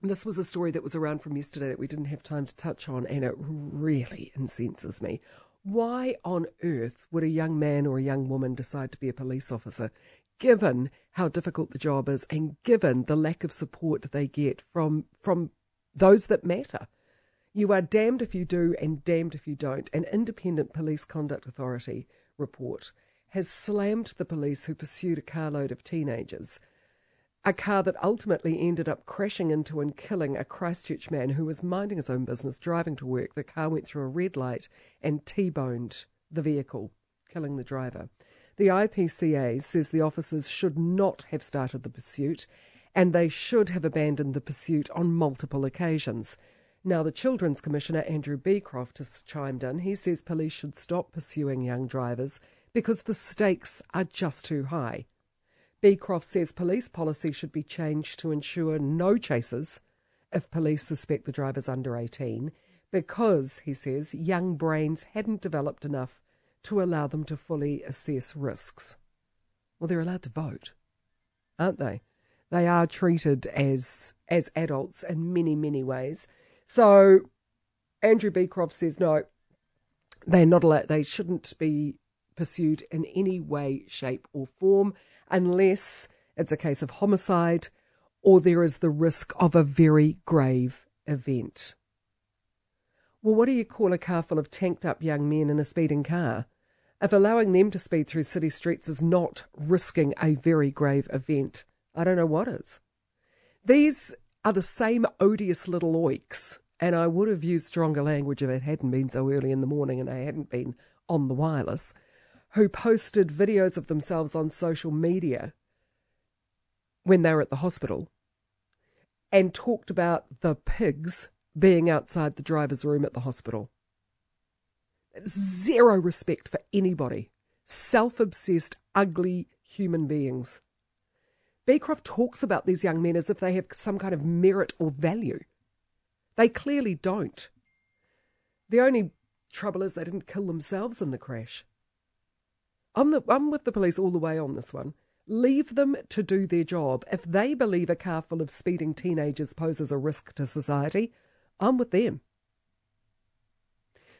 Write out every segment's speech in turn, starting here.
This was a story that was around from yesterday that we didn't have time to touch on, and it really incenses me. Why on earth would a young man or a young woman decide to be a police officer, given how difficult the job is and given the lack of support they get from from those that matter? You are damned if you do and damned if you don't. An independent police conduct authority report has slammed the police who pursued a carload of teenagers a car that ultimately ended up crashing into and killing a Christchurch man who was minding his own business, driving to work. The car went through a red light and T boned the vehicle, killing the driver. The IPCA says the officers should not have started the pursuit and they should have abandoned the pursuit on multiple occasions. Now, the Children's Commissioner, Andrew Becroft, has chimed in. He says police should stop pursuing young drivers because the stakes are just too high. Becroft says police policy should be changed to ensure no chases if police suspect the driver's under 18 because, he says, young brains hadn't developed enough to allow them to fully assess risks. Well, they're allowed to vote, aren't they? They are treated as as adults in many, many ways. So Andrew Becroft says no, they're not allowed they shouldn't be pursued in any way, shape, or form unless it's a case of homicide or there is the risk of a very grave event. Well, what do you call a car full of tanked up young men in a speeding car? If allowing them to speed through city streets is not risking a very grave event, I don't know what is. These are the same odious little oiks, and I would have used stronger language if it hadn't been so early in the morning and I hadn't been on the wireless who posted videos of themselves on social media when they were at the hospital and talked about the pigs being outside the driver's room at the hospital. Zero respect for anybody. Self obsessed, ugly human beings. Becroft talks about these young men as if they have some kind of merit or value. They clearly don't. The only trouble is they didn't kill themselves in the crash. I'm, the, I'm with the police all the way on this one. Leave them to do their job. If they believe a car full of speeding teenagers poses a risk to society, I'm with them.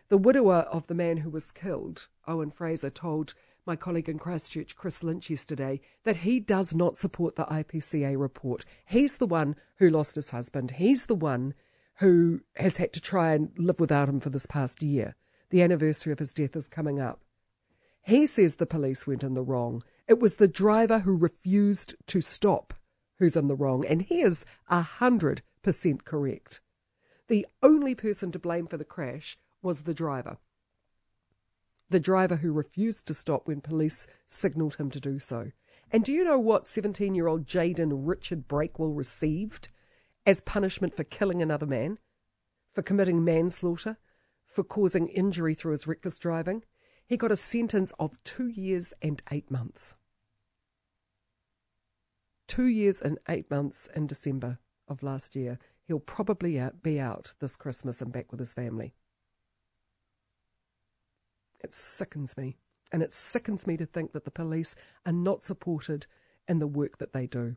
The widower of the man who was killed, Owen Fraser, told my colleague in Christchurch, Chris Lynch, yesterday that he does not support the IPCA report. He's the one who lost his husband. He's the one who has had to try and live without him for this past year. The anniversary of his death is coming up. He says the police went in the wrong. It was the driver who refused to stop who's in the wrong, and he is a hundred percent correct. The only person to blame for the crash was the driver. The driver who refused to stop when police signalled him to do so. And do you know what 17 year old Jaden Richard Breakwell received as punishment for killing another man, for committing manslaughter, for causing injury through his reckless driving? He got a sentence of two years and eight months. Two years and eight months in December of last year. He'll probably uh, be out this Christmas and back with his family. It sickens me. And it sickens me to think that the police are not supported in the work that they do.